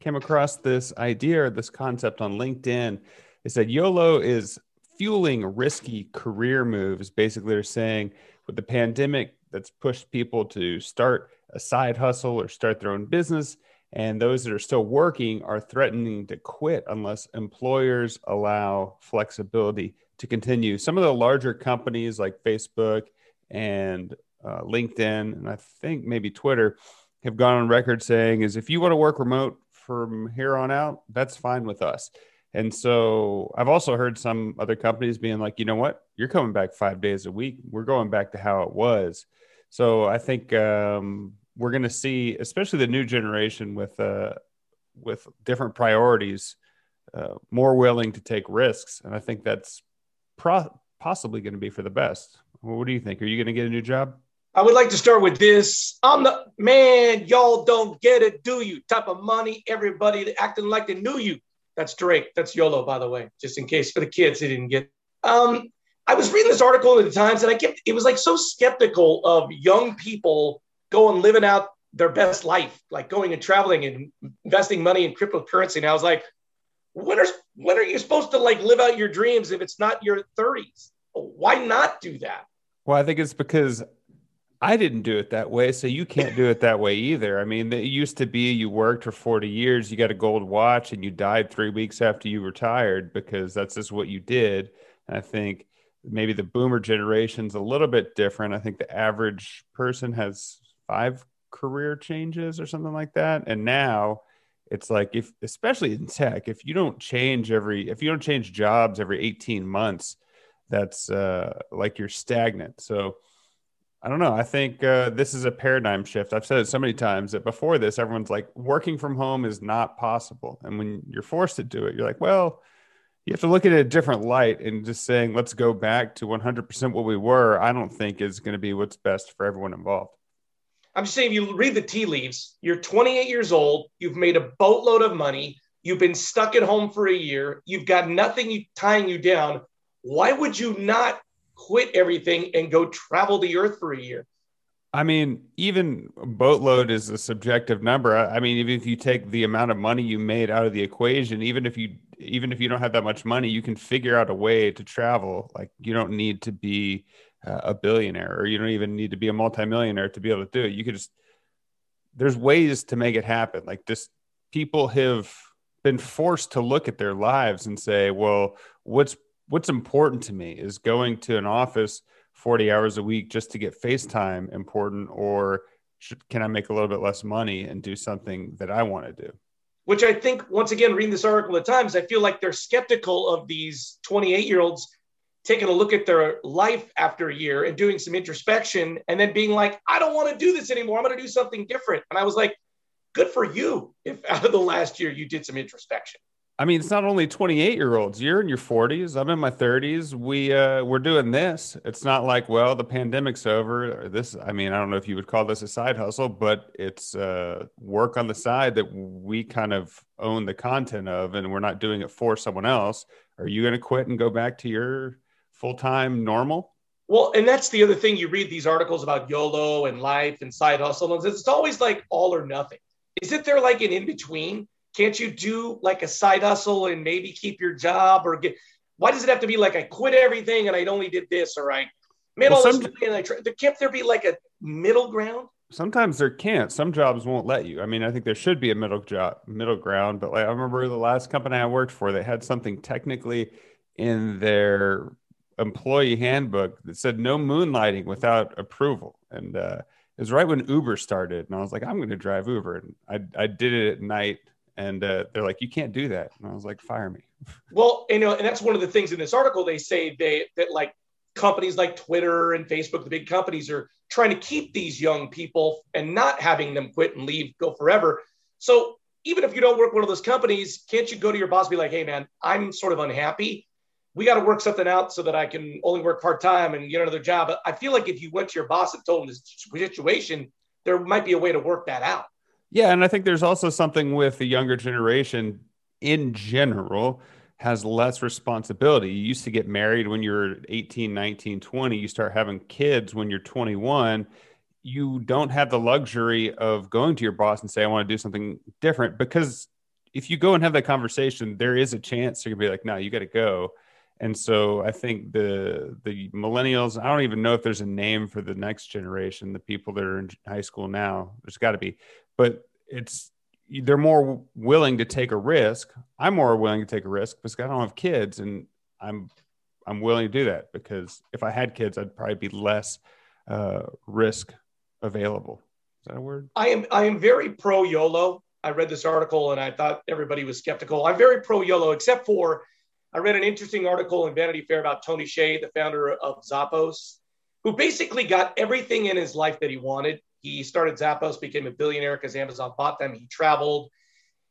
Came across this idea or this concept on LinkedIn. It said YOLO is fueling risky career moves. Basically, they're saying with the pandemic that's pushed people to start a side hustle or start their own business. And those that are still working are threatening to quit unless employers allow flexibility to continue. Some of the larger companies like Facebook and uh, LinkedIn, and I think maybe Twitter, have gone on record saying is if you want to work remote from here on out, that's fine with us. And so I've also heard some other companies being like, you know what, you're coming back five days a week. We're going back to how it was. So I think um, we're going to see, especially the new generation with uh, with different priorities, uh, more willing to take risks, and I think that's pro- possibly going to be for the best. What do you think? Are you going to get a new job? I would like to start with this. I'm the man, y'all don't get it, do you? Type of money, everybody acting like they knew you. That's Drake. That's YOLO, by the way, just in case for the kids they didn't get. Um, I was reading this article in the Times, and I kept it was like so skeptical of young people going living out their best life, like going and traveling and investing money in cryptocurrency. And I was like, when are when are you supposed to like live out your dreams if it's not your 30s? Why not do that? Well, I think it's because I didn't do it that way, so you can't do it that way either. I mean, it used to be you worked for 40 years, you got a gold watch, and you died three weeks after you retired because that's just what you did. And I think maybe the boomer generation's a little bit different. I think the average person has five career changes or something like that. And now it's like if especially in tech, if you don't change every if you don't change jobs every 18 months, that's uh like you're stagnant. So I don't know. I think uh, this is a paradigm shift. I've said it so many times that before this, everyone's like, working from home is not possible. And when you're forced to do it, you're like, well, you have to look at it a different light and just saying, let's go back to 100% what we were, I don't think is going to be what's best for everyone involved. I'm just saying, if you read the tea leaves, you're 28 years old, you've made a boatload of money, you've been stuck at home for a year, you've got nothing tying you down. Why would you not quit everything and go travel the earth for a year. I mean, even boatload is a subjective number. I mean, even if you take the amount of money you made out of the equation, even if you even if you don't have that much money, you can figure out a way to travel. Like you don't need to be uh, a billionaire, or you don't even need to be a multimillionaire to be able to do it. You could just there's ways to make it happen. Like just people have been forced to look at their lives and say, well, what's what's important to me is going to an office 40 hours a week just to get FaceTime important, or should, can I make a little bit less money and do something that I want to do? Which I think, once again, reading this article at Times, I feel like they're skeptical of these 28 year olds taking a look at their life after a year and doing some introspection and then being like, I don't want to do this anymore. I'm going to do something different. And I was like, good for you if out of the last year you did some introspection. I mean, it's not only 28 year olds. You're in your 40s. I'm in my 30s. We uh, we're doing this. It's not like, well, the pandemic's over. This, I mean, I don't know if you would call this a side hustle, but it's uh, work on the side that we kind of own the content of, and we're not doing it for someone else. Are you going to quit and go back to your full time normal? Well, and that's the other thing. You read these articles about YOLO and life and side hustle, and it's always like all or nothing. Isn't there like an in between? Can't you do like a side hustle and maybe keep your job or get? Why does it have to be like I quit everything and I only did this or I made well, all some, this and I tried? Can't there be like a middle ground? Sometimes there can't. Some jobs won't let you. I mean, I think there should be a middle job, middle ground. But like I remember the last company I worked for, they had something technically in their employee handbook that said no moonlighting without approval. And uh, it was right when Uber started, and I was like, I'm going to drive Uber, and I I did it at night and uh, they're like, "You can't do that." And I was like, "Fire me." well, you know, and that's one of the things in this article they say they that like companies like Twitter and Facebook, the big companies, are trying to keep these young people and not having them quit and leave, go forever. So even if you don't work one of those companies, can't you go to your boss be like, hey, man, I'm sort of unhappy. We got to work something out so that I can only work part time and get another job. I feel like if you went to your boss and told him this situation, there might be a way to work that out. Yeah. And I think there's also something with the younger generation in general has less responsibility. You used to get married when you're 18, 19, 20. You start having kids when you're 21 you don't have the luxury of going to your boss and say, I want to do something different because if you go and have that conversation, there is a chance you're gonna be like, no, you got to go. And so I think the the millennials, I don't even know if there's a name for the next generation, the people that are in high school now. There's got to be, but it's they're more willing to take a risk. I'm more willing to take a risk because I don't have kids, and I'm I'm willing to do that because if I had kids, I'd probably be less uh, risk available. Is that a word? I am I am very pro YOLO. I read this article and I thought everybody was skeptical. I'm very pro YOLO, except for I read an interesting article in Vanity Fair about Tony Hsieh, the founder of Zappos, who basically got everything in his life that he wanted. He started Zappos, became a billionaire because Amazon bought them. He traveled,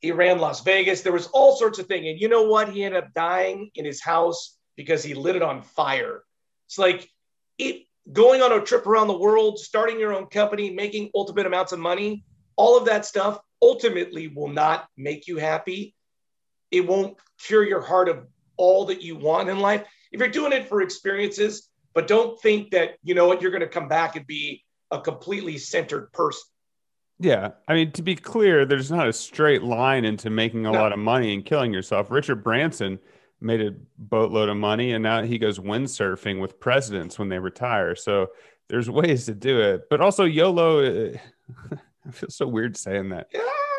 he ran Las Vegas. There was all sorts of things. And you know what? He ended up dying in his house because he lit it on fire. It's like it going on a trip around the world, starting your own company, making ultimate amounts of money, all of that stuff ultimately will not make you happy. It won't cure your heart of all that you want in life. If you're doing it for experiences, but don't think that, you know what, you're going to come back and be a completely centered person. Yeah. I mean, to be clear, there's not a straight line into making a no. lot of money and killing yourself. Richard Branson made a boatload of money and now he goes windsurfing with presidents when they retire. So there's ways to do it. But also YOLO I feel so weird saying that.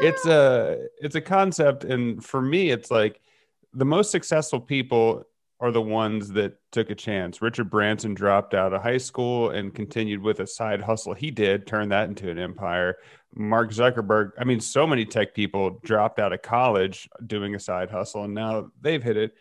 It's a it's a concept and for me it's like the most successful people are the ones that took a chance. Richard Branson dropped out of high school and continued with a side hustle. He did turn that into an empire. Mark Zuckerberg, I mean, so many tech people dropped out of college doing a side hustle and now they've hit it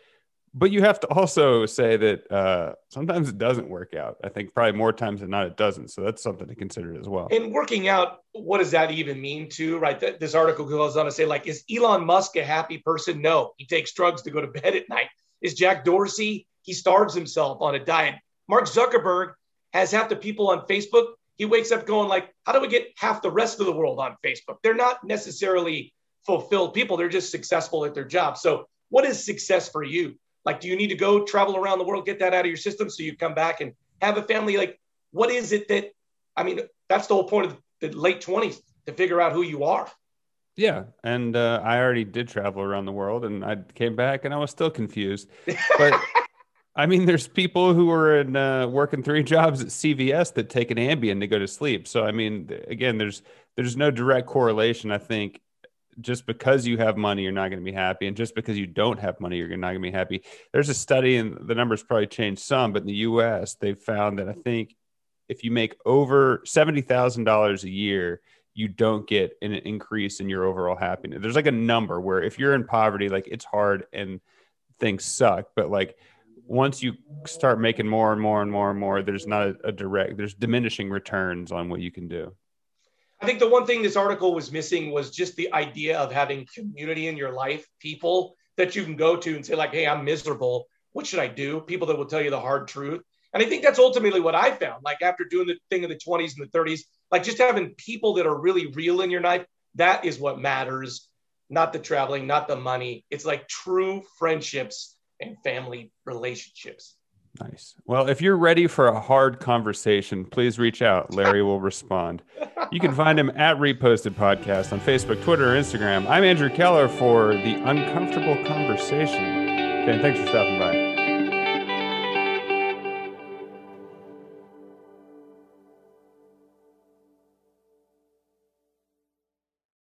but you have to also say that uh, sometimes it doesn't work out. I think probably more times than not it doesn't. So that's something to consider as well. And working out, what does that even mean to right? This article goes on to say, like, is Elon Musk a happy person? No, he takes drugs to go to bed at night. Is Jack Dorsey? He starves himself on a diet. Mark Zuckerberg has half the people on Facebook. He wakes up going like, how do we get half the rest of the world on Facebook? They're not necessarily fulfilled people. They're just successful at their job. So what is success for you? Like, do you need to go travel around the world, get that out of your system so you come back and have a family? Like, what is it that, I mean, that's the whole point of the late 20s to figure out who you are. Yeah. And uh, I already did travel around the world and I came back and I was still confused. But I mean, there's people who are in uh, working three jobs at CVS that take an Ambien to go to sleep. So, I mean, again, there's, there's no direct correlation, I think, just because you have money, you're not going to be happy. And just because you don't have money, you're not going to be happy. There's a study, and the numbers probably changed some, but in the US, they've found that I think if you make over $70,000 a year, you don't get an increase in your overall happiness. There's like a number where if you're in poverty, like it's hard and things suck, but like once you start making more and more and more and more, there's not a direct, there's diminishing returns on what you can do. I think the one thing this article was missing was just the idea of having community in your life, people that you can go to and say, like, hey, I'm miserable. What should I do? People that will tell you the hard truth. And I think that's ultimately what I found. Like after doing the thing in the 20s and the 30s, like just having people that are really real in your life, that is what matters, not the traveling, not the money. It's like true friendships and family relationships. Nice. Well, if you're ready for a hard conversation, please reach out. Larry will respond. You can find him at Reposted Podcast on Facebook, Twitter, or Instagram. I'm Andrew Keller for the Uncomfortable Conversation. Dan, thanks for stopping by.